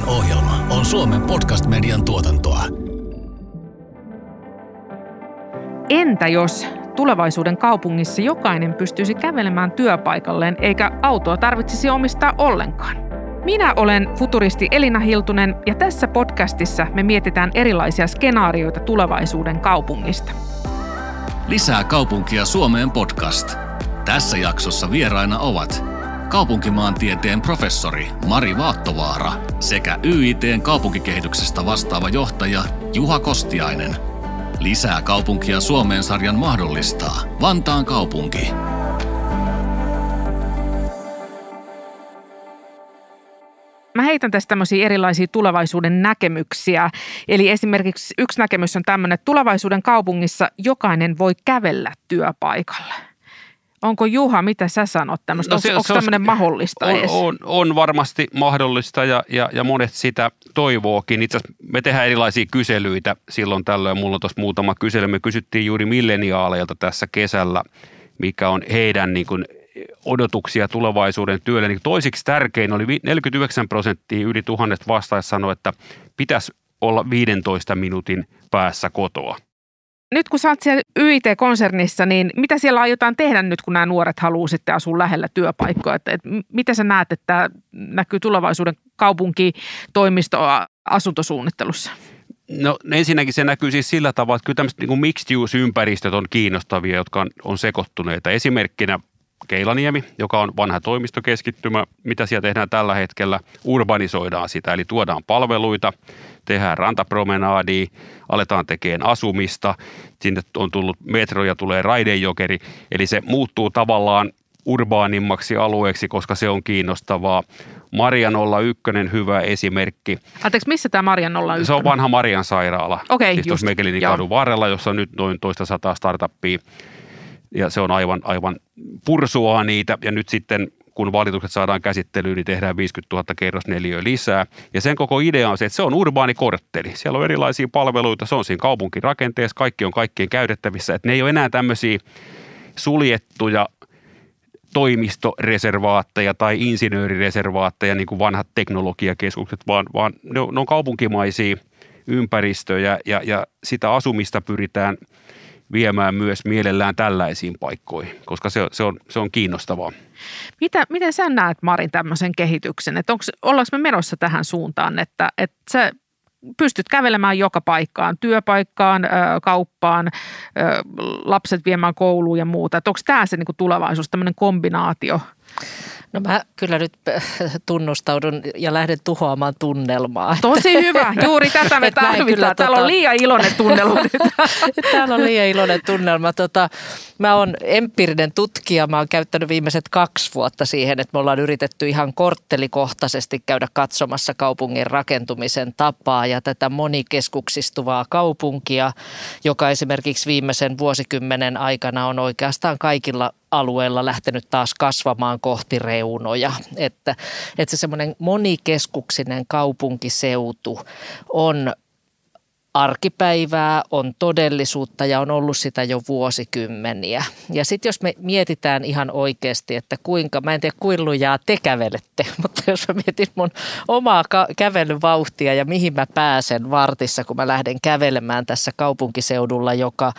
seuraavakin ohjelma on Suomen podcast-median tuotantoa. Entä jos tulevaisuuden kaupungissa jokainen pystyisi kävelemään työpaikalleen eikä autoa tarvitsisi omistaa ollenkaan? Minä olen futuristi Elina Hiltunen ja tässä podcastissa me mietitään erilaisia skenaarioita tulevaisuuden kaupungista. Lisää kaupunkia Suomeen podcast. Tässä jaksossa vieraina ovat kaupunkimaantieteen professori Mari Vaattovaara sekä YITn kaupunkikehityksestä vastaava johtaja Juha Kostiainen. Lisää kaupunkia Suomeen sarjan mahdollistaa Vantaan kaupunki. Mä heitän tästä tämmöisiä erilaisia tulevaisuuden näkemyksiä. Eli esimerkiksi yksi näkemys on tämmöinen, että tulevaisuuden kaupungissa jokainen voi kävellä työpaikalle. Onko Juha, mitä sä sanot tämmöistä? No, se, onko, onko tämmöinen mahdollista on, edes? On, on varmasti mahdollista ja, ja, ja monet sitä toivookin. Itse asiassa me tehdään erilaisia kyselyitä silloin tällöin. Mulla on tuossa muutama kysely. Me kysyttiin juuri milleniaaleilta tässä kesällä, mikä on heidän niin kuin odotuksia tulevaisuuden työlle. Niin toisiksi tärkein oli 49 prosenttia yli tuhannet vastaajat sanoi, että pitäisi olla 15 minuutin päässä kotoa. Nyt kun sä oot siellä YIT-konsernissa, niin mitä siellä aiotaan tehdä nyt, kun nämä nuoret haluaa sitten asua lähellä työpaikkoja? Että, että mitä sä näet, että näkyy tulevaisuuden kaupunkitoimistoa asuntosuunnittelussa? No ensinnäkin se näkyy siis sillä tavalla, että kyllä tämmöiset niin mixed use-ympäristöt on kiinnostavia, jotka on, on sekoittuneita. Esimerkkinä Keilaniemi, joka on vanha toimistokeskittymä. Mitä siellä tehdään tällä hetkellä? Urbanisoidaan sitä, eli tuodaan palveluita, tehdään rantapromenaadia, aletaan tekemään asumista, sinne on tullut metro ja tulee raidejokeri, eli se muuttuu tavallaan urbaanimmaksi alueeksi, koska se on kiinnostavaa. Marian 01 hyvä esimerkki. Anteeksi, missä tämä Marian 01? Se on vanha Marian sairaala. Okei, siis just. Mekelinin kadun varrella, jossa on nyt noin toista sataa startuppia ja se on aivan, aivan pursuaa niitä ja nyt sitten kun valitukset saadaan käsittelyyn, niin tehdään 50 000 kerrosneliöä lisää. Ja sen koko idea on se, että se on urbaani kortteli. Siellä on erilaisia palveluita, se on siinä kaupunkirakenteessa, kaikki on kaikkien käytettävissä. Että ne ei ole enää tämmöisiä suljettuja toimistoreservaatteja tai insinöörireservaatteja, niin kuin vanhat teknologiakeskukset, vaan, vaan ne, on, ne on kaupunkimaisia ympäristöjä ja, ja sitä asumista pyritään – viemään myös mielellään tällaisiin paikkoihin, koska se, se, on, se on kiinnostavaa. Mitä, miten sä näet Marin tämmöisen kehityksen, että onko, ollaanko me menossa tähän suuntaan, että, että sä pystyt kävelemään joka paikkaan, työpaikkaan, kauppaan, lapset viemään kouluun ja muuta, että onko tämä se niin tulevaisuus, tämmöinen kombinaatio? No mä kyllä nyt tunnustaudun ja lähden tuhoamaan tunnelmaa. Tosi hyvä, juuri tätä me tarvitaan. Täällä tota... on liian iloinen tunnelma Täällä on liian iloinen tunnelma. Tota, mä oon empiirinen tutkija, mä oon käyttänyt viimeiset kaksi vuotta siihen, että me ollaan yritetty ihan korttelikohtaisesti käydä katsomassa kaupungin rakentumisen tapaa ja tätä monikeskuksistuvaa kaupunkia, joka esimerkiksi viimeisen vuosikymmenen aikana on oikeastaan kaikilla alueella lähtenyt taas kasvamaan kohti reunoja. Että, että se semmoinen monikeskuksinen kaupunkiseutu on arkipäivää, on todellisuutta ja on ollut sitä jo vuosikymmeniä. Ja sitten jos me mietitään ihan oikeasti, että kuinka, mä en tiedä kuinka lujaa te kävelette, mutta jos mä mietin mun omaa kävelyvauhtia ja mihin mä pääsen vartissa, kun mä lähden kävelemään tässä kaupunkiseudulla, joka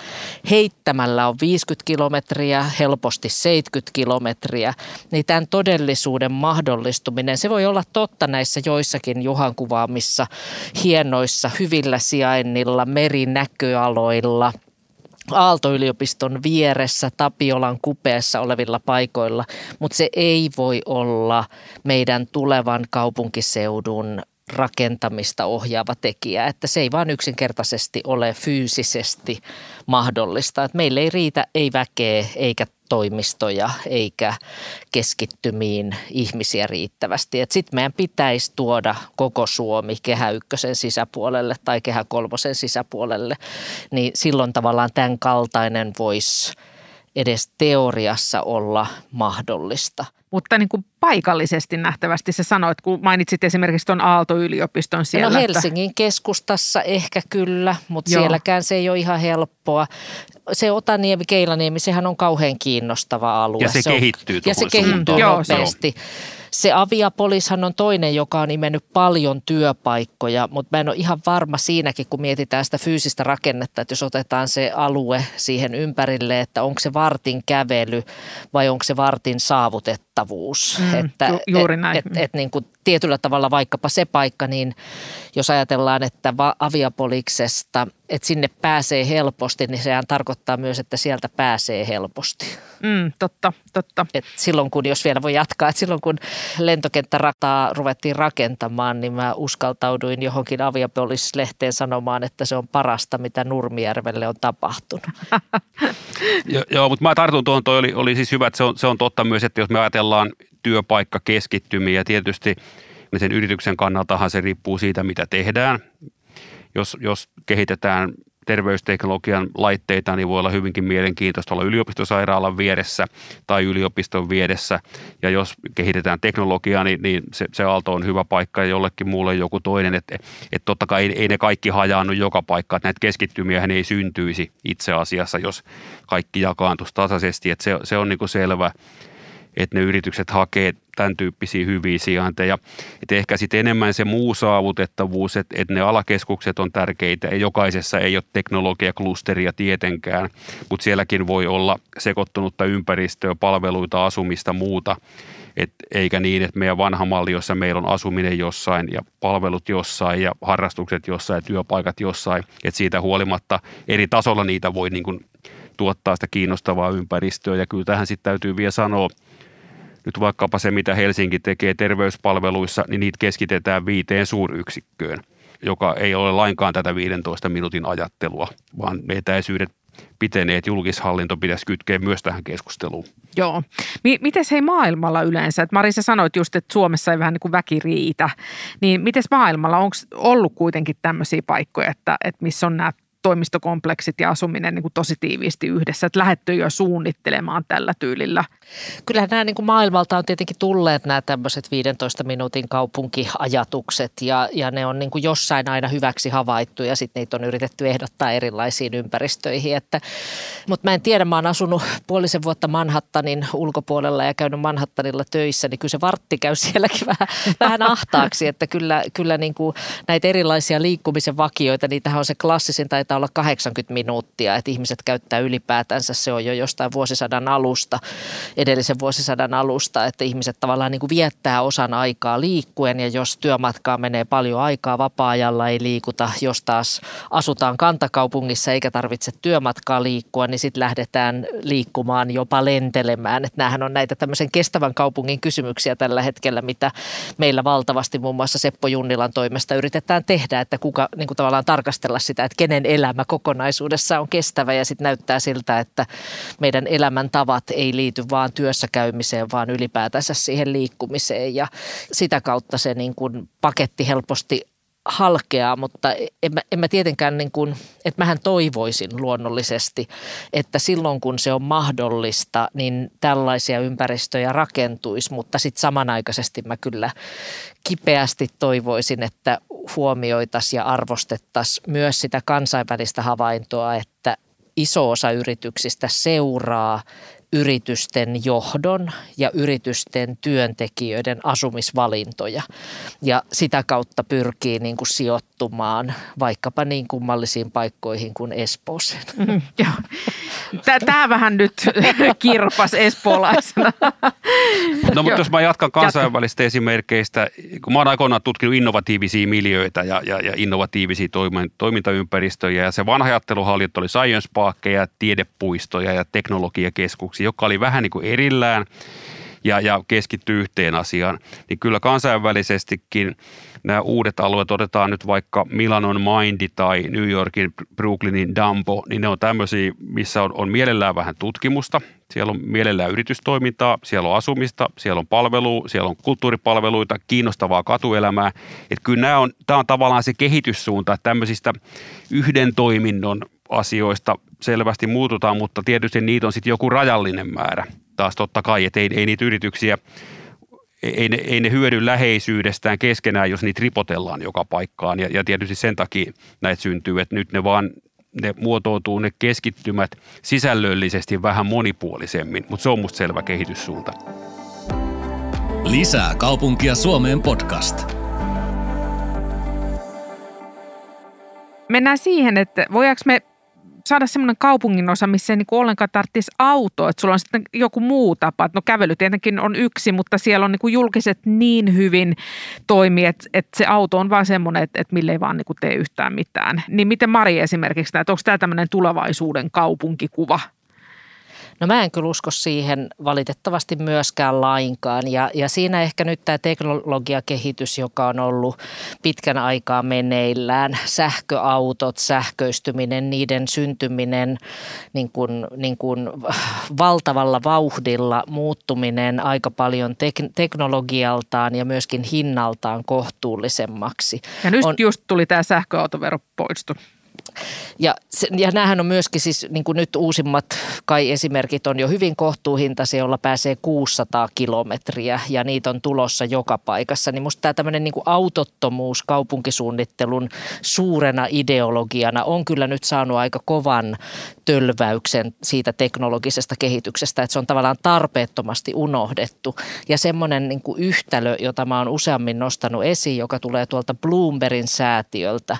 heittämällä on 50 kilometriä, helposti 70 kilometriä, niin tämän todellisuuden mahdollistuminen, se voi olla totta näissä joissakin Juhan kuvaamissa hienoissa, hyvillä sijainnilla, sijainnilla, merinäköaloilla, Aalto-yliopiston vieressä Tapiolan kupeessa olevilla paikoilla, mutta se ei voi olla meidän tulevan kaupunkiseudun rakentamista ohjaava tekijä, että se ei vaan yksinkertaisesti ole fyysisesti mahdollista. Että meillä ei riitä ei väkeä eikä toimistoja eikä keskittymiin ihmisiä riittävästi. Sitten meidän pitäisi tuoda koko Suomi kehä ykkösen sisäpuolelle tai kehä kolmosen sisäpuolelle, niin silloin tavallaan tämän kaltainen voisi edes teoriassa olla mahdollista. Mutta niin kuin paikallisesti nähtävästi. Sä sanoit, kun mainitsit esimerkiksi tuon Aalto-yliopiston siellä. No Helsingin että... keskustassa ehkä kyllä, mutta Joo. sielläkään se ei ole ihan helppoa. Se Otaniemi, Keilaniemi, sehän on kauhean kiinnostava alue. Ja se, se kehittyy on, Ja se kehittyy nopeasti. Joo. Se Aviapolishan on toinen, joka on imennyt paljon työpaikkoja, mutta mä en ole ihan varma siinäkin, kun mietitään sitä fyysistä rakennetta, että jos otetaan se alue siihen ympärille, että onko se vartin kävely vai onko se vartin saavutettavuus. Mm, että, ju- juuri näin. Et, et, et, niin kuin tietyllä tavalla vaikkapa se paikka, niin jos ajatellaan, että aviapoliksesta, että sinne pääsee helposti, niin sehän tarkoittaa myös, että sieltä pääsee helposti. Mm, totta, totta. Et silloin kun, jos vielä voi jatkaa, että silloin kun lentokenttärataa ruvettiin rakentamaan, niin mä uskaltauduin johonkin aviapolislehteen sanomaan, että se on parasta, mitä Nurmijärvelle on tapahtunut. jo, joo, mutta mä tartun tuohon, toi oli, oli siis hyvä, että se on, se on totta myös, että jos me ajatellaan työpaikkakeskittymiä ja tietysti sen yrityksen kannaltahan se riippuu siitä, mitä tehdään. Jos, jos kehitetään terveysteknologian laitteita, niin voi olla hyvinkin mielenkiintoista olla yliopistosairaalan vieressä tai yliopiston vieressä. Ja jos kehitetään teknologiaa, niin, niin se, se Aalto on hyvä paikka ja jollekin muulle joku toinen. Että et totta kai ei, ei ne kaikki hajaannu joka paikka, että näitä keskittymiä ei syntyisi itse asiassa, jos kaikki jakaantuisi tasaisesti. Että se, se on niin kuin selvä että ne yritykset hakee tämän tyyppisiä hyviä sijainteja. Että ehkä sitten enemmän se muu saavutettavuus, että, että ne alakeskukset on tärkeitä jokaisessa ei ole teknologiaklusteria tietenkään, mutta sielläkin voi olla sekoittunutta ympäristöä, palveluita, asumista, muuta. Et eikä niin, että meidän vanha malli, jossa meillä on asuminen jossain ja palvelut jossain ja harrastukset jossain ja työpaikat jossain, että siitä huolimatta eri tasolla niitä voi niin kuin tuottaa sitä kiinnostavaa ympäristöä. Ja kyllä tähän sitten täytyy vielä sanoa, nyt vaikkapa se, mitä Helsinki tekee terveyspalveluissa, niin niitä keskitetään viiteen suuryksikköön, joka ei ole lainkaan tätä 15 minuutin ajattelua, vaan etäisyydet pitenee, että julkishallinto pitäisi kytkeä myös tähän keskusteluun. Joo. M- miten hei maailmalla yleensä? Et Marisa sanoit just, että Suomessa ei vähän niin kuin väki riitä. Niin miten maailmalla, onko ollut kuitenkin tämmöisiä paikkoja, että, että missä on nämä toimistokompleksit ja asuminen niin kuin tosi tiiviisti yhdessä, että lähdetty jo suunnittelemaan tällä tyylillä. Kyllähän nämä niin kuin maailmalta on tietenkin tulleet nämä tämmöiset 15 minuutin kaupunkiajatukset ja, ja ne on niin kuin jossain aina hyväksi havaittu ja sitten niitä on yritetty ehdottaa erilaisiin ympäristöihin. Että, mutta mä en tiedä, mä oon asunut puolisen vuotta Manhattanin ulkopuolella ja käynyt Manhattanilla töissä, niin kyllä se vartti käy sielläkin vähän, vähän ahtaaksi, että kyllä, kyllä niin kuin näitä erilaisia liikkumisen vakioita, niitähän on se klassisin tai taitaa olla 80 minuuttia, että ihmiset käyttää ylipäätänsä. Se on jo jostain vuosisadan alusta, edellisen vuosisadan alusta, että ihmiset tavallaan niin kuin viettää osan aikaa liikkuen ja jos työmatkaa menee paljon aikaa, vapaa-ajalla ei liikuta, jos taas asutaan kantakaupungissa eikä tarvitse työmatkaa liikkua, niin sitten lähdetään liikkumaan jopa lentelemään. Että näähän on näitä tämmöisen kestävän kaupungin kysymyksiä tällä hetkellä, mitä meillä valtavasti muun muassa Seppo Junnilan toimesta yritetään tehdä, että kuka niin kuin tavallaan tarkastella sitä, että kenen elämä kokonaisuudessa on kestävä ja sitten näyttää siltä, että meidän elämäntavat ei liity vaan työssä käymiseen, vaan ylipäätänsä siihen liikkumiseen. Ja sitä kautta se niin kuin paketti helposti halkeaa, mutta en mä, en mä tietenkään, niin kuin, että mähän toivoisin luonnollisesti, että silloin kun se on mahdollista, niin tällaisia ympäristöjä rakentuisi, mutta sitten samanaikaisesti mä kyllä kipeästi toivoisin, että huomioitaisiin ja arvostettaisiin myös sitä kansainvälistä havaintoa, että iso osa yrityksistä seuraa yritysten johdon ja yritysten työntekijöiden asumisvalintoja. Ja sitä kautta pyrkii niin kuin sijoittumaan vaikkapa niin kummallisiin paikkoihin kuin Espooseen. Mm, Tämä vähän nyt kirpas espoolaisena. No mutta jos mä jatkan kansainvälistä esimerkkeistä, kun mä oon aikoinaan tutkinut innovatiivisia miljöitä ja, ja, ja innovatiivisia toimintaympäristöjä ja se vanha ajatteluhallinto oli science parkkeja, tiedepuistoja ja teknologiakeskuksia jotka oli vähän niin kuin erillään ja, ja keskittyy yhteen asiaan, niin kyllä kansainvälisestikin nämä uudet alueet, otetaan nyt vaikka Milanon Mindy tai New Yorkin Brooklynin Dumbo, niin ne on tämmöisiä, missä on, on mielellään vähän tutkimusta, siellä on mielellään yritystoimintaa, siellä on asumista, siellä on palvelu, siellä on kulttuuripalveluita, kiinnostavaa katuelämää. Että kyllä nämä on, tämä on tavallaan se kehityssuunta, että tämmöisistä yhden toiminnon asioista selvästi muututaan, mutta tietysti niitä on sitten joku rajallinen määrä taas totta kai, että ei, ei niitä yrityksiä ei ne, ei ne hyödy läheisyydestään keskenään, jos niitä ripotellaan joka paikkaan. Ja, ja tietysti sen takia näitä syntyy, että nyt ne vaan ne muotoutuu ne keskittymät sisällöllisesti vähän monipuolisemmin, mutta se on musta selvä kehityssuunta. Lisää kaupunkia Suomeen podcast. Mennään siihen, että voidaanko me saada semmoinen kaupungin osa, missä ei niin ollenkaan tarvitsisi autoa, että sulla on sitten joku muu tapa. No kävely tietenkin on yksi, mutta siellä on niin julkiset niin hyvin toimii, että, että se auto on vaan semmoinen, että, että mille ei vaan niin tee yhtään mitään. Niin miten Mari esimerkiksi, että onko tämä tämmöinen tulevaisuuden kaupunkikuva? No mä en kyllä usko siihen valitettavasti myöskään lainkaan. Ja, ja siinä ehkä nyt tämä teknologiakehitys, joka on ollut pitkän aikaa meneillään, sähköautot, sähköistyminen, niiden syntyminen niin kuin, niin kuin valtavalla vauhdilla, muuttuminen aika paljon tek- teknologialtaan ja myöskin hinnaltaan kohtuullisemmaksi. Ja nyt on, just tuli tämä sähköautovero poistu. Ja, se, ja näähän on myöskin siis niin kuin nyt uusimmat kai esimerkit on jo hyvin kohtuuhintaisia, jolla pääsee 600 kilometriä ja niitä on tulossa joka paikassa. Niin musta tämä tämmöinen niin autottomuus kaupunkisuunnittelun suurena ideologiana on kyllä nyt saanut aika kovan tölväyksen siitä teknologisesta kehityksestä, että se on tavallaan tarpeettomasti unohdettu. Ja semmoinen niin kuin yhtälö, jota mä oon useammin nostanut esiin, joka tulee tuolta Bloombergin säätiöltä,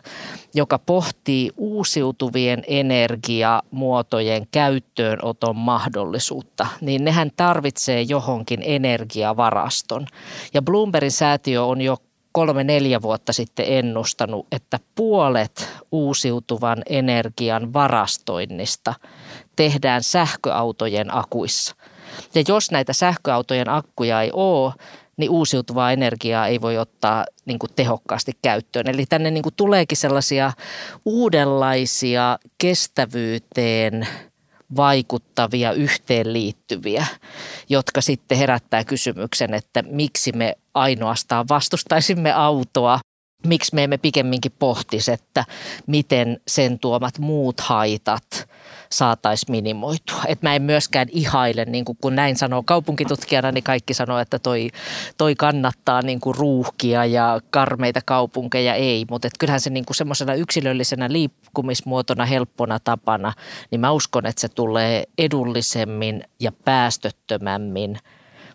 joka pohtii uusiutuvien energiamuotojen käyttöönoton mahdollisuutta, niin nehän tarvitsee johonkin energiavaraston. Ja Bloombergin säätiö on jo kolme-neljä vuotta sitten ennustanut, että puolet uusiutuvan energian varastoinnista tehdään sähköautojen akuissa. Ja jos näitä sähköautojen akkuja ei ole, niin uusiutuvaa energiaa ei voi ottaa niin kuin tehokkaasti käyttöön. Eli tänne niin kuin tuleekin sellaisia uudenlaisia kestävyyteen vaikuttavia yhteenliittyviä, jotka sitten herättää kysymyksen, että miksi me ainoastaan vastustaisimme autoa miksi me emme pikemminkin pohtisi, että miten sen tuomat muut haitat saataisiin minimoitua. Et mä en myöskään ihaile, niin kuin kun näin sanoo kaupunkitutkijana, niin kaikki sanoo, että toi, toi kannattaa niin kuin ruuhkia ja karmeita kaupunkeja ei. Mutta kyllähän se niin kuin semmoisena yksilöllisenä liikkumismuotona, helppona tapana, niin mä uskon, että se tulee edullisemmin ja päästöttömämmin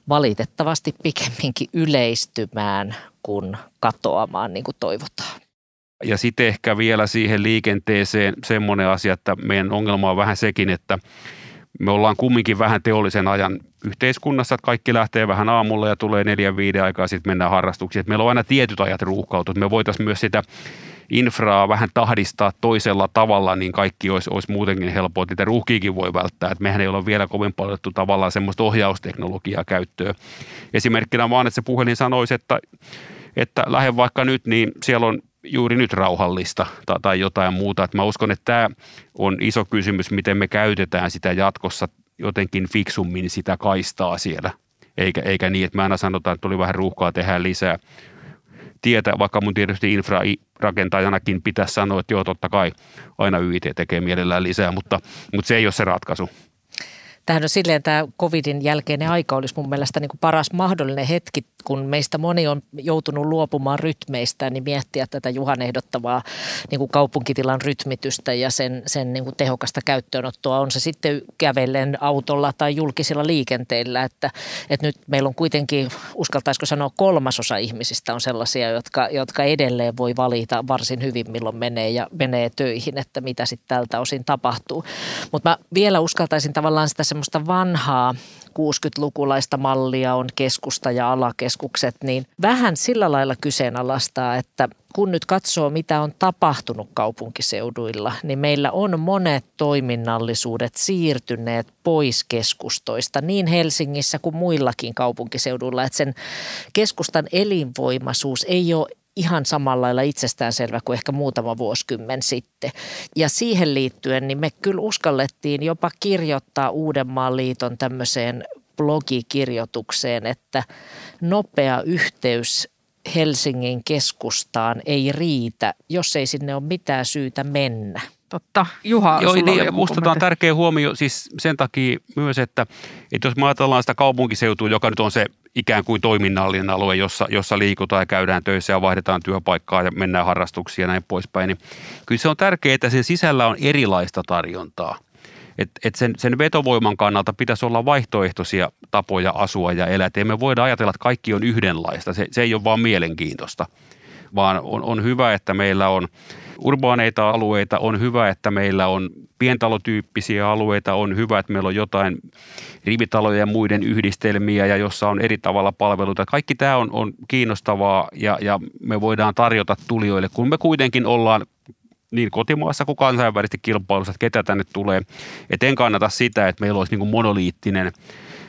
valitettavasti pikemminkin yleistymään kuin katoamaan niin kuin toivotaan. Ja sitten ehkä vielä siihen liikenteeseen semmoinen asia, että meidän ongelma on vähän sekin, että me ollaan kumminkin vähän teollisen ajan yhteiskunnassa, että kaikki lähtee vähän aamulla ja tulee neljän viiden aikaa, sitten mennään harrastuksiin. Että meillä on aina tietyt ajat ruuhkautunut. Me voitaisiin myös sitä infraa vähän tahdistaa toisella tavalla, niin kaikki olisi, olisi muutenkin helppoa, että ruuhkiikin voi välttää. Että mehän ei ole vielä kovin paljon tavallaan semmoista ohjausteknologiaa käyttöön. Esimerkkinä vaan, että se puhelin sanoisi, että, että lähde vaikka nyt, niin siellä on juuri nyt rauhallista tai, tai jotain muuta. Mä uskon, että tämä on iso kysymys, miten me käytetään sitä jatkossa jotenkin fiksummin sitä kaistaa siellä. Eikä, eikä niin, että mä aina sanotaan, että tuli vähän ruuhkaa, tehdään lisää tietä, vaikka mun tietysti infrarakentaajanakin pitäisi sanoa, että joo, totta kai aina YIT tekee mielellään lisää, mutta, mutta se ei ole se ratkaisu. Tähän on silleen tämä covidin jälkeinen aika olisi mun mielestä niin kuin paras mahdollinen hetki, kun meistä moni on joutunut luopumaan rytmeistä, niin miettiä tätä Juhan ehdottavaa niin kuin kaupunkitilan rytmitystä ja sen, sen niin kuin tehokasta käyttöönottoa. On se sitten kävellen autolla tai julkisilla liikenteillä, että, että nyt meillä on kuitenkin, uskaltaisiko sanoa kolmasosa ihmisistä on sellaisia, jotka, jotka edelleen voi valita varsin hyvin, milloin menee ja menee töihin, että mitä sitten tältä osin tapahtuu. Mutta mä vielä uskaltaisin tavallaan sitä semmoista vanhaa 60-lukulaista mallia on keskusta ja alakeskukset, niin vähän sillä lailla kyseenalaistaa, että kun nyt katsoo, mitä on tapahtunut kaupunkiseuduilla, niin meillä on monet toiminnallisuudet siirtyneet pois keskustoista niin Helsingissä kuin muillakin kaupunkiseuduilla. Että sen keskustan elinvoimaisuus ei ole ihan samalla lailla itsestäänselvä kuin ehkä muutama vuosikymmen sitten. Ja siihen liittyen niin me kyllä uskallettiin jopa kirjoittaa Uudenmaan liiton tämmöiseen blogikirjoitukseen, että nopea yhteys Helsingin keskustaan ei riitä, jos ei sinne ole mitään syytä mennä. Totta. Juha, Joo, niin, joku musta tämä on tärkeä huomio siis sen takia myös, että, että jos me ajatellaan sitä kaupunkiseutua, joka nyt on se ikään kuin toiminnallinen alue, jossa, jossa liikutaan ja käydään töissä ja vaihdetaan työpaikkaa ja mennään harrastuksiin ja näin poispäin, niin kyllä se on tärkeää, että sen sisällä on erilaista tarjontaa. Et, et sen, sen vetovoiman kannalta pitäisi olla vaihtoehtoisia tapoja asua ja elää. Et me voida ajatella, että kaikki on yhdenlaista. Se, se ei ole vaan mielenkiintoista, vaan on, on hyvä, että meillä on urbaaneita alueita, on hyvä, että meillä on pientalotyyppisiä alueita, on hyvä, että meillä on jotain rivitaloja ja muiden yhdistelmiä ja jossa on eri tavalla palveluita. Kaikki tämä on, on kiinnostavaa ja, ja me voidaan tarjota tulijoille, kun me kuitenkin ollaan niin kotimaassa kuin kansainvälisesti kilpailussa, että ketä tänne tulee. Et en kannata sitä, että meillä olisi niin kuin monoliittinen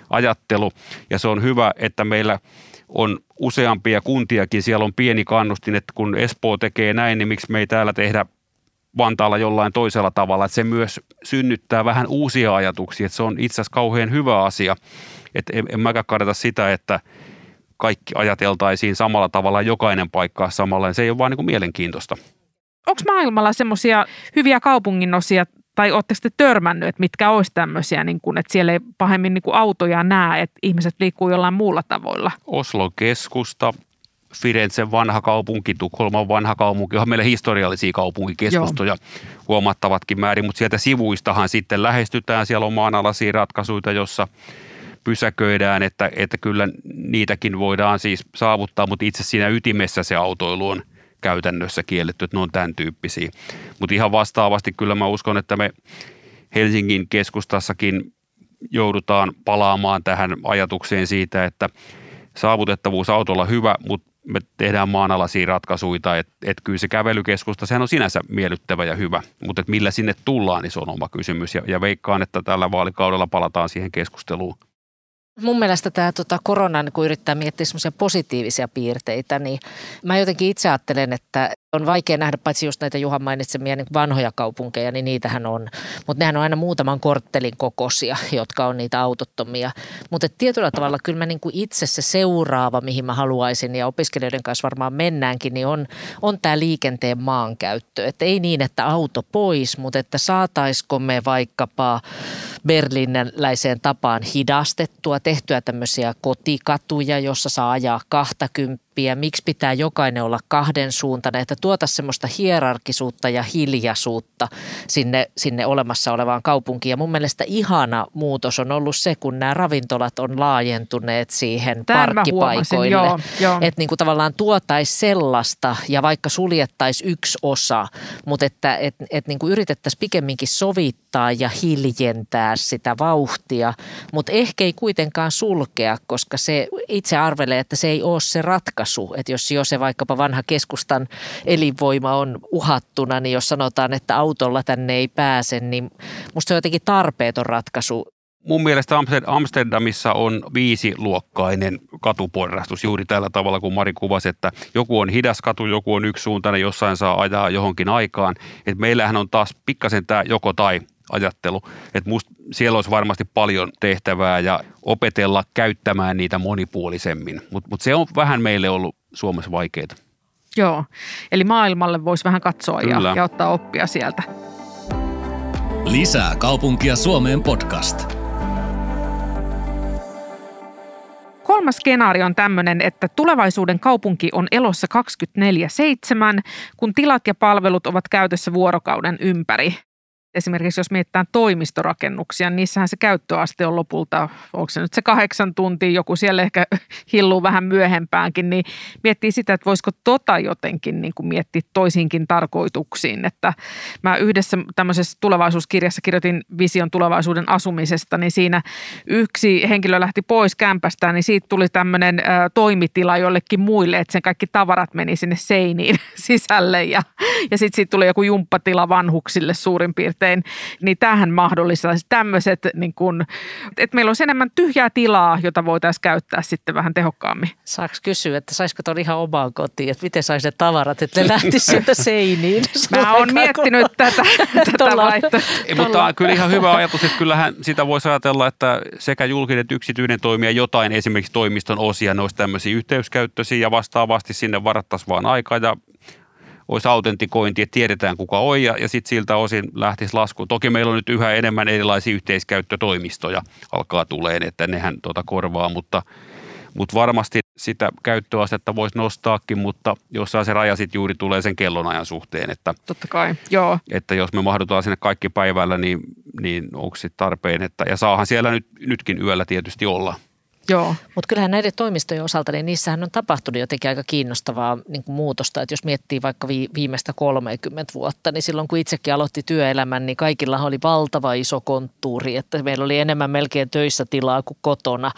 ajattelu. Ja se on hyvä, että meillä on useampia kuntiakin, siellä on pieni kannustin, että kun Espoo tekee näin, niin miksi me ei täällä tehdä Vantaalla jollain toisella tavalla, että se myös synnyttää vähän uusia ajatuksia, että se on itse asiassa kauhean hyvä asia, että en, en mäkään kannata sitä, että kaikki ajateltaisiin samalla tavalla, jokainen paikkaa samalla, se ei ole vaan niin kuin mielenkiintoista. Onko maailmalla semmoisia hyviä kaupunginosia, tai oletteko te törmännyt, että mitkä olisi tämmöisiä, niin kun, että siellä ei pahemmin niin autoja näe, että ihmiset liikkuu jollain muulla tavoilla? Oslon keskusta, Firenzen vanha kaupunki, Tukholman vanha kaupunki, onhan meillä historiallisia kaupunkikeskustoja Joo. huomattavatkin määrin, mutta sieltä sivuistahan sitten lähestytään, siellä on maanalaisia ratkaisuja, jossa pysäköidään, että, että kyllä niitäkin voidaan siis saavuttaa, mutta itse siinä ytimessä se autoilu on käytännössä kielletty, että ne on tämän tyyppisiä. Mutta ihan vastaavasti kyllä mä uskon, että me Helsingin keskustassakin joudutaan palaamaan tähän ajatukseen siitä, että saavutettavuus autolla hyvä, mutta me tehdään maanalaisia ratkaisuja, että et kyllä se kävelykeskusta, sehän on sinänsä miellyttävä ja hyvä, mutta et millä sinne tullaan, niin se on oma kysymys. Ja, ja veikkaan, että tällä vaalikaudella palataan siihen keskusteluun. Mun mielestä tämä tota, korona, kun yrittää miettiä semmoisia positiivisia piirteitä, niin mä jotenkin itse ajattelen, että on vaikea nähdä paitsi just näitä Juhan mainitsemia niin vanhoja kaupunkeja, niin niitähän on. Mutta nehän on aina muutaman korttelin kokoisia, jotka on niitä autottomia. Mutta tietyllä tavalla kyllä mä niin kuin itse se seuraava, mihin mä haluaisin ja opiskelijoiden kanssa varmaan mennäänkin, niin on, on tämä liikenteen maankäyttö. Että ei niin, että auto pois, mutta että saataisiko me vaikkapa berliiniläiseen tapaan hidastettua, tehtyä tämmöisiä kotikatuja, jossa saa ajaa 20 miksi pitää jokainen olla kahden suuntainen, että tuota semmoista hierarkisuutta ja hiljaisuutta sinne, sinne olemassa olevaan kaupunkiin. Ja mun mielestä ihana muutos on ollut se, kun nämä ravintolat on laajentuneet siihen Tämän parkkipaikoille. joo, joo. Että niin kuin tavallaan tuotaisi sellaista ja vaikka suljettaisiin yksi osa, mutta että et, et niin kuin yritettäisiin pikemminkin sovittaa ja hiljentää sitä vauhtia, mutta ehkä ei kuitenkaan sulkea, koska se itse arvelee, että se ei ole se ratkaisu. Että jos jo se vaikkapa vanha keskustan elinvoima on uhattuna, niin jos sanotaan, että autolla tänne ei pääse, niin musta se on jotenkin tarpeeton ratkaisu. Mun mielestä Amsterdamissa on viisiluokkainen katuporrastus juuri tällä tavalla, kun Mari kuvasi, että joku on hidas katu, joku on yksisuuntainen, jossain saa ajaa johonkin aikaan. Et meillähän on taas pikkasen tämä joko tai ajattelu, että musta siellä olisi varmasti paljon tehtävää ja opetella käyttämään niitä monipuolisemmin, mutta mut se on vähän meille ollut Suomessa vaikeaa. Joo, eli maailmalle voisi vähän katsoa ja, ja ottaa oppia sieltä. Lisää kaupunkia Suomeen podcast. Kolmas skenaario on tämmöinen, että tulevaisuuden kaupunki on elossa 24-7, kun tilat ja palvelut ovat käytössä vuorokauden ympäri. Esimerkiksi jos mietitään toimistorakennuksia, niissähän se käyttöaste on lopulta, onko se nyt se kahdeksan tuntia, joku siellä ehkä hilluu vähän myöhempäänkin, niin miettii sitä, että voisiko tota jotenkin niin kuin miettiä toisinkin tarkoituksiin. Että mä yhdessä tämmöisessä tulevaisuuskirjassa kirjoitin vision tulevaisuuden asumisesta, niin siinä yksi henkilö lähti pois kämpästään, niin siitä tuli tämmöinen toimitila jollekin muille, että sen kaikki tavarat meni sinne seiniin sisälle ja, ja sitten siitä tuli joku jumppatila vanhuksille suurin piirtein suhteen, niin tähän mahdollistaisi tämmöiset, niin kun, että meillä olisi enemmän tyhjää tilaa, jota voitaisiin käyttää sitten vähän tehokkaammin. Saako kysyä, että saisiko tuon ihan omaan kotiin, että miten saisi ne tavarat, että ne lähtisivät sieltä seiniin? Mä oon miettinyt kun... tätä, tätä vaihtoehtoa. Mutta kyllä ihan hyvä ajatus, että kyllähän sitä voisi ajatella, että sekä julkinen että yksityinen toimija jotain esimerkiksi toimiston osia, ne olisi tämmöisiä yhteyskäyttöisiä ja vastaavasti sinne varattaisiin vaan aikaa ja olisi autentikointi, että tiedetään kuka on ja, ja sitten siltä osin lähtisi lasku. Toki meillä on nyt yhä enemmän erilaisia yhteiskäyttötoimistoja alkaa tuleen, että nehän tuota korvaa, mutta, mutta varmasti sitä käyttöastetta voisi nostaakin, mutta jossain se raja sitten juuri tulee sen kellonajan suhteen, että, Totta kai, joo. että jos me mahdutaan sinne kaikki päivällä, niin, niin onko sitten tarpeen, että, ja saahan siellä nyt, nytkin yöllä tietysti olla – Joo. Mutta kyllähän näiden toimistojen osalta, niin niissähän on tapahtunut jotenkin aika kiinnostavaa niin kuin muutosta. Että jos miettii vaikka viimeistä 30 vuotta, niin silloin kun itsekin aloitti työelämän, niin kaikilla oli valtava iso konttuuri. Että meillä oli enemmän melkein töissä tilaa kuin kotona.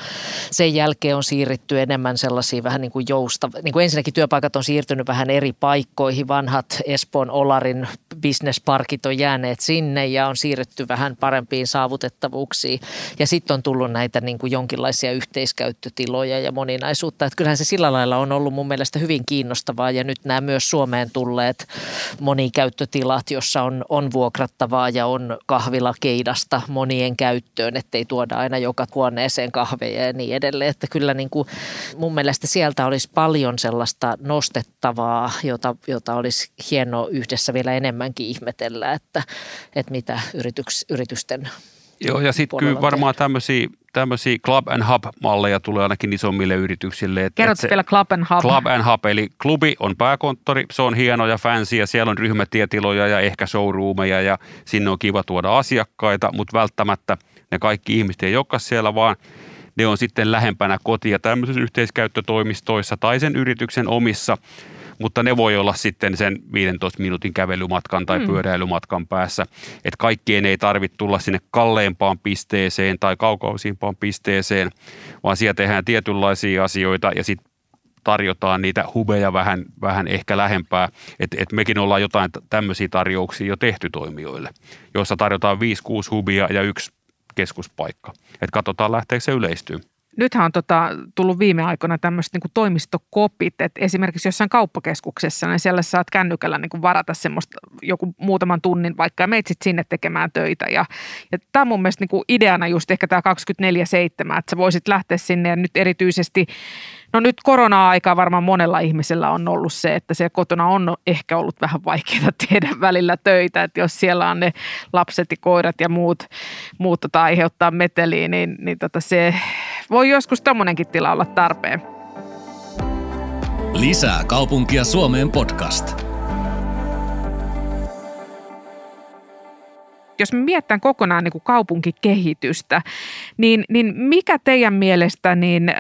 Sen jälkeen on siirrytty enemmän sellaisiin vähän niin kuin jousta. Niin kuin ensinnäkin työpaikat on siirtynyt vähän eri paikkoihin. Vanhat Espoon Olarin bisnesparkit on jääneet sinne ja on siirrytty vähän parempiin saavutettavuuksiin. Ja sitten on tullut näitä niin kuin jonkinlaisia yhteyksiä yhteiskäyttötiloja ja moninaisuutta. Että kyllähän se sillä lailla on ollut mun mielestä hyvin kiinnostavaa ja nyt nämä myös Suomeen tulleet monikäyttötilat, jossa on, on vuokrattavaa ja on kahvila keidasta monien käyttöön, ettei tuoda aina joka huoneeseen kahveja ja niin edelleen. Että kyllä niin kuin mun mielestä sieltä olisi paljon sellaista nostettavaa, jota, jota olisi hienoa yhdessä vielä enemmänkin ihmetellä, että, että mitä yrityks, yritysten Joo, ja sitten kyllä varmaan tämmöisiä, tämmöisiä Club and Hub-malleja tulee ainakin isommille yrityksille. Kerrotko vielä Club and Hub? Club and Hub, eli klubi on pääkonttori, se on hieno ja fancy ja siellä on ryhmätietiloja ja ehkä showroomeja ja sinne on kiva tuoda asiakkaita, mutta välttämättä ne kaikki ihmiset ei olekaan siellä, vaan ne on sitten lähempänä kotia tämmöisissä yhteiskäyttötoimistoissa tai sen yrityksen omissa mutta ne voi olla sitten sen 15 minuutin kävelymatkan tai mm. pyöräilymatkan päässä. Että kaikkien ei tarvitse tulla sinne kalleimpaan pisteeseen tai kaukaisimpaan pisteeseen, vaan siellä tehdään tietynlaisia asioita ja sitten tarjotaan niitä hubeja vähän, vähän ehkä lähempää. Että et mekin ollaan jotain tämmöisiä tarjouksia jo tehty toimijoille, joissa tarjotaan 5-6 hubia ja yksi keskuspaikka. Että katsotaan lähteekö se yleistyy nythän on tota, tullut viime aikoina tämmöiset niin toimistokopit, että esimerkiksi jossain kauppakeskuksessa, niin siellä saat kännykällä niin kuin varata semmoista joku muutaman tunnin vaikka ja meet sit sinne tekemään töitä. Ja, ja tämä on mun mielestä niin kuin ideana just ehkä tämä 24-7, että sä voisit lähteä sinne ja nyt erityisesti No nyt korona-aikaa varmaan monella ihmisellä on ollut se, että siellä kotona on ehkä ollut vähän vaikeaa tehdä välillä töitä, että jos siellä on ne lapset ja koirat ja muut, muut tota aiheuttaa meteliä, niin, niin tota se voi joskus tämmöinenkin tila olla tarpeen. Lisää kaupunkia Suomeen podcast. jos me mietitään kokonaan niin kuin kaupunkikehitystä, niin, niin mikä teidän mielestä niin, äh,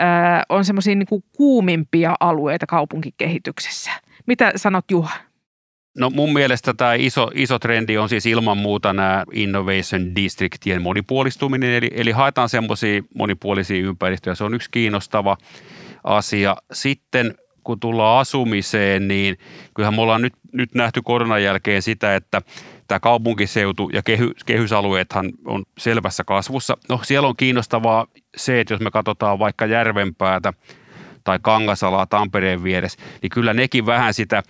on semmoisia niin kuumimpia alueita kaupunkikehityksessä? Mitä sanot Juha? No mun mielestä tämä iso, iso trendi on siis ilman muuta nämä innovation districtien monipuolistuminen, eli, eli haetaan semmoisia monipuolisia ympäristöjä, se on yksi kiinnostava asia. Sitten kun tullaan asumiseen, niin kyllähän me ollaan nyt, nyt nähty koronan jälkeen sitä, että tämä kaupunkiseutu ja kehy, kehysalueethan on selvässä kasvussa. No siellä on kiinnostavaa se, että jos me katsotaan vaikka Järvenpäätä tai Kangasalaa Tampereen vieressä, niin kyllä nekin vähän sitä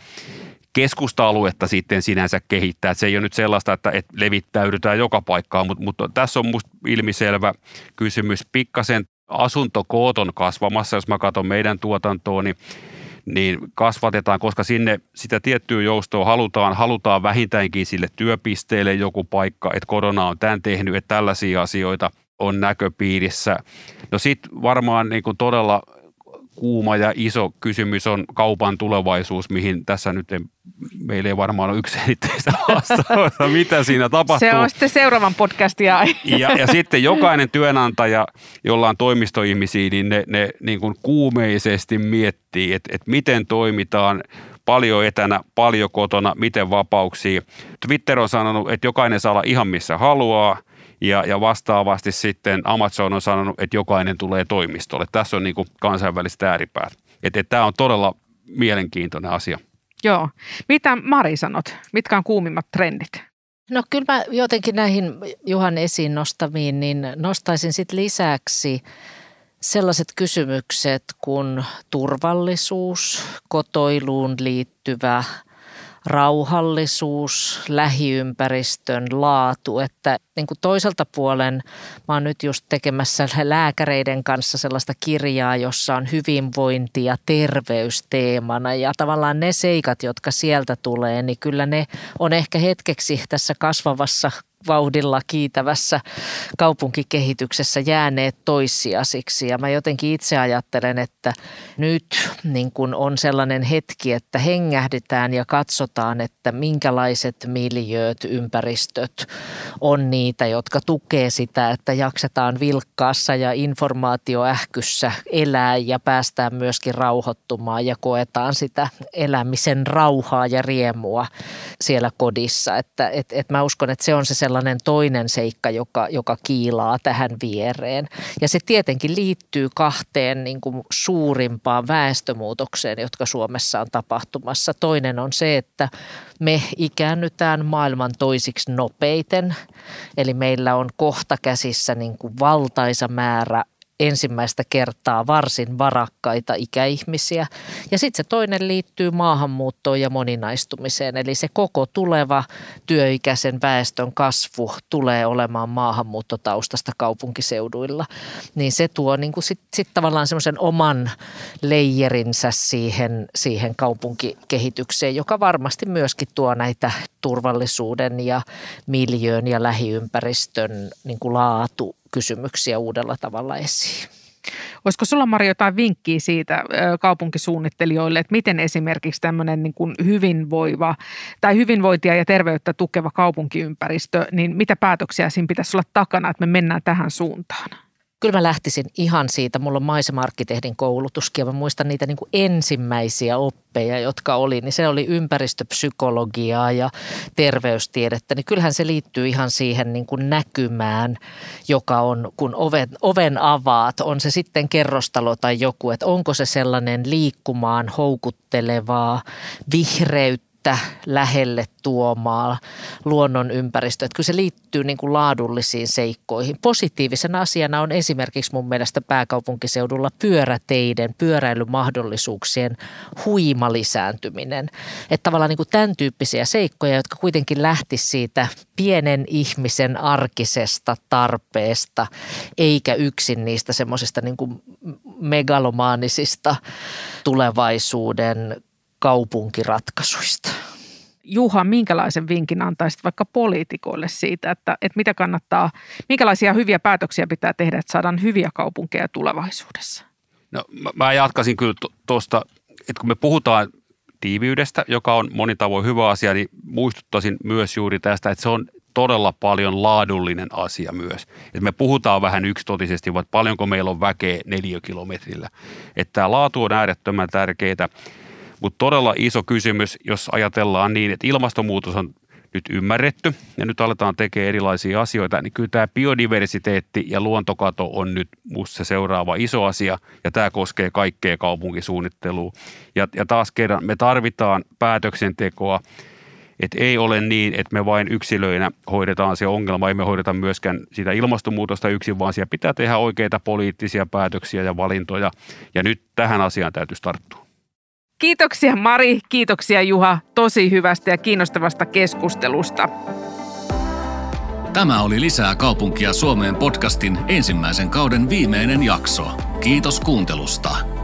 keskusta-aluetta sitten sinänsä kehittää. Se ei ole nyt sellaista, että, levittäydytään joka paikkaan, mutta, mutta tässä on musta ilmiselvä kysymys. Pikkasen asuntokoot on kasvamassa, jos mä katson meidän tuotantoa, niin niin kasvatetaan, koska sinne sitä tiettyä joustoa halutaan, halutaan vähintäänkin sille työpisteelle joku paikka, että korona on tämän tehnyt, että tällaisia asioita on näköpiirissä. No sitten varmaan niin todella kuuma ja iso kysymys on kaupan tulevaisuus, mihin tässä nyt ei, meillä ei varmaan ole yksiselitteistä vastausta, mitä siinä tapahtuu. Se on sitten seuraavan podcastia. Ja, ja sitten jokainen työnantaja, jolla on toimistoihmisiä, niin ne, ne niin kuin kuumeisesti miettii, että, että miten toimitaan, paljon etänä, paljon kotona, miten vapauksia. Twitter on sanonut, että jokainen saa olla ihan missä haluaa – ja, ja vastaavasti sitten Amazon on sanonut, että jokainen tulee toimistolle. Tässä on niin kuin kansainväliset ääripäät. Että, että tämä on todella mielenkiintoinen asia. Joo. Mitä Mari sanot? Mitkä on kuumimmat trendit? No kyllä mä jotenkin näihin Juhan esiin nostamiin, niin nostaisin sitten lisäksi sellaiset kysymykset kuin turvallisuus, kotoiluun liittyvä rauhallisuus, lähiympäristön laatu, että niin kuin toiselta puolen mä oon nyt just tekemässä lääkäreiden kanssa sellaista kirjaa, jossa on hyvinvointi ja terveys teemana. Ja tavallaan ne seikat, jotka sieltä tulee, niin kyllä ne on ehkä hetkeksi tässä kasvavassa vauhdilla kiitävässä kaupunkikehityksessä jääneet toissijaisiksi. Ja mä jotenkin itse ajattelen, että nyt niin kun on sellainen hetki, että hengähdetään ja katsotaan, että minkälaiset miljööt, ympäristöt on niitä, jotka tukee sitä, että jaksetaan vilkkaassa ja informaatioähkyssä elää ja päästään myöskin rauhoittumaan ja koetaan sitä elämisen rauhaa ja riemua siellä kodissa. Että et, et mä uskon, että se on se sellainen toinen seikka, joka, joka kiilaa tähän viereen. Ja se tietenkin liittyy kahteen niin kuin suurimpaan väestömuutokseen, jotka Suomessa on tapahtumassa. Toinen on se, että me ikäännytään maailman toisiksi nopeiten, eli meillä on kohta käsissä niin kuin valtaisa määrä ensimmäistä kertaa varsin varakkaita ikäihmisiä. Ja sitten se toinen liittyy maahanmuuttoon ja moninaistumiseen, eli se koko tuleva työikäisen väestön kasvu tulee olemaan maahanmuuttotaustasta kaupunkiseuduilla. Niin se tuo niin sitten sit tavallaan semmoisen oman leijerinsä siihen, siihen kaupunkikehitykseen, joka varmasti myöskin tuo näitä turvallisuuden ja miljöön ja lähiympäristön niin kuin laatu kysymyksiä uudella tavalla esiin. Olisiko sulla Mari jotain vinkkiä siitä kaupunkisuunnittelijoille, että miten esimerkiksi tämmöinen niin kuin hyvinvoiva tai hyvinvointia ja terveyttä tukeva kaupunkiympäristö, niin mitä päätöksiä siinä pitäisi olla takana, että me mennään tähän suuntaan? Kyllä mä lähtisin ihan siitä. Mulla on maisemarkkitehdin koulutuskin ja mä muistan niitä niin kuin ensimmäisiä oppeja, jotka oli. Niin se oli ympäristöpsykologiaa ja terveystiedettä. Niin kyllähän se liittyy ihan siihen niin kuin näkymään, joka on, kun oven, oven avaat. On se sitten kerrostalo tai joku, että onko se sellainen liikkumaan houkuttelevaa vihreyttä vettä lähelle tuomaa luonnon ympäristö. Että kyllä se liittyy niin kuin laadullisiin seikkoihin. Positiivisena asiana on esimerkiksi mun mielestä pääkaupunkiseudulla pyöräteiden, pyöräilymahdollisuuksien huima lisääntyminen. Että tavallaan niin kuin tämän tyyppisiä seikkoja, jotka kuitenkin lähti siitä pienen ihmisen arkisesta tarpeesta, eikä yksin niistä semmoisista niin megalomaanisista tulevaisuuden kaupunkiratkaisuista. Juha, minkälaisen vinkin antaisit vaikka poliitikoille siitä, että, että mitä kannattaa, minkälaisia hyviä päätöksiä pitää tehdä, että saadaan hyviä kaupunkeja tulevaisuudessa? No mä jatkaisin kyllä tuosta, että kun me puhutaan tiiviydestä, joka on monin tavoin hyvä asia, niin muistuttaisin myös juuri tästä, että se on todella paljon laadullinen asia myös. Et me puhutaan vähän yksitotisesti, että paljonko meillä on väkeä neliökilometrillä. Että tämä laatu on äärettömän tärkeää. Mutta todella iso kysymys, jos ajatellaan niin, että ilmastonmuutos on nyt ymmärretty ja nyt aletaan tekemään erilaisia asioita, niin kyllä tämä biodiversiteetti ja luontokato on nyt musta se seuraava iso asia ja tämä koskee kaikkea kaupunkisuunnittelua. Ja, ja taas kerran me tarvitaan päätöksentekoa, että ei ole niin, että me vain yksilöinä hoidetaan se ongelma, ei me hoideta myöskään sitä ilmastonmuutosta yksin, vaan siellä pitää tehdä oikeita poliittisia päätöksiä ja valintoja ja nyt tähän asiaan täytyisi tarttua. Kiitoksia Mari, kiitoksia Juha tosi hyvästä ja kiinnostavasta keskustelusta. Tämä oli Lisää kaupunkia Suomeen podcastin ensimmäisen kauden viimeinen jakso. Kiitos kuuntelusta.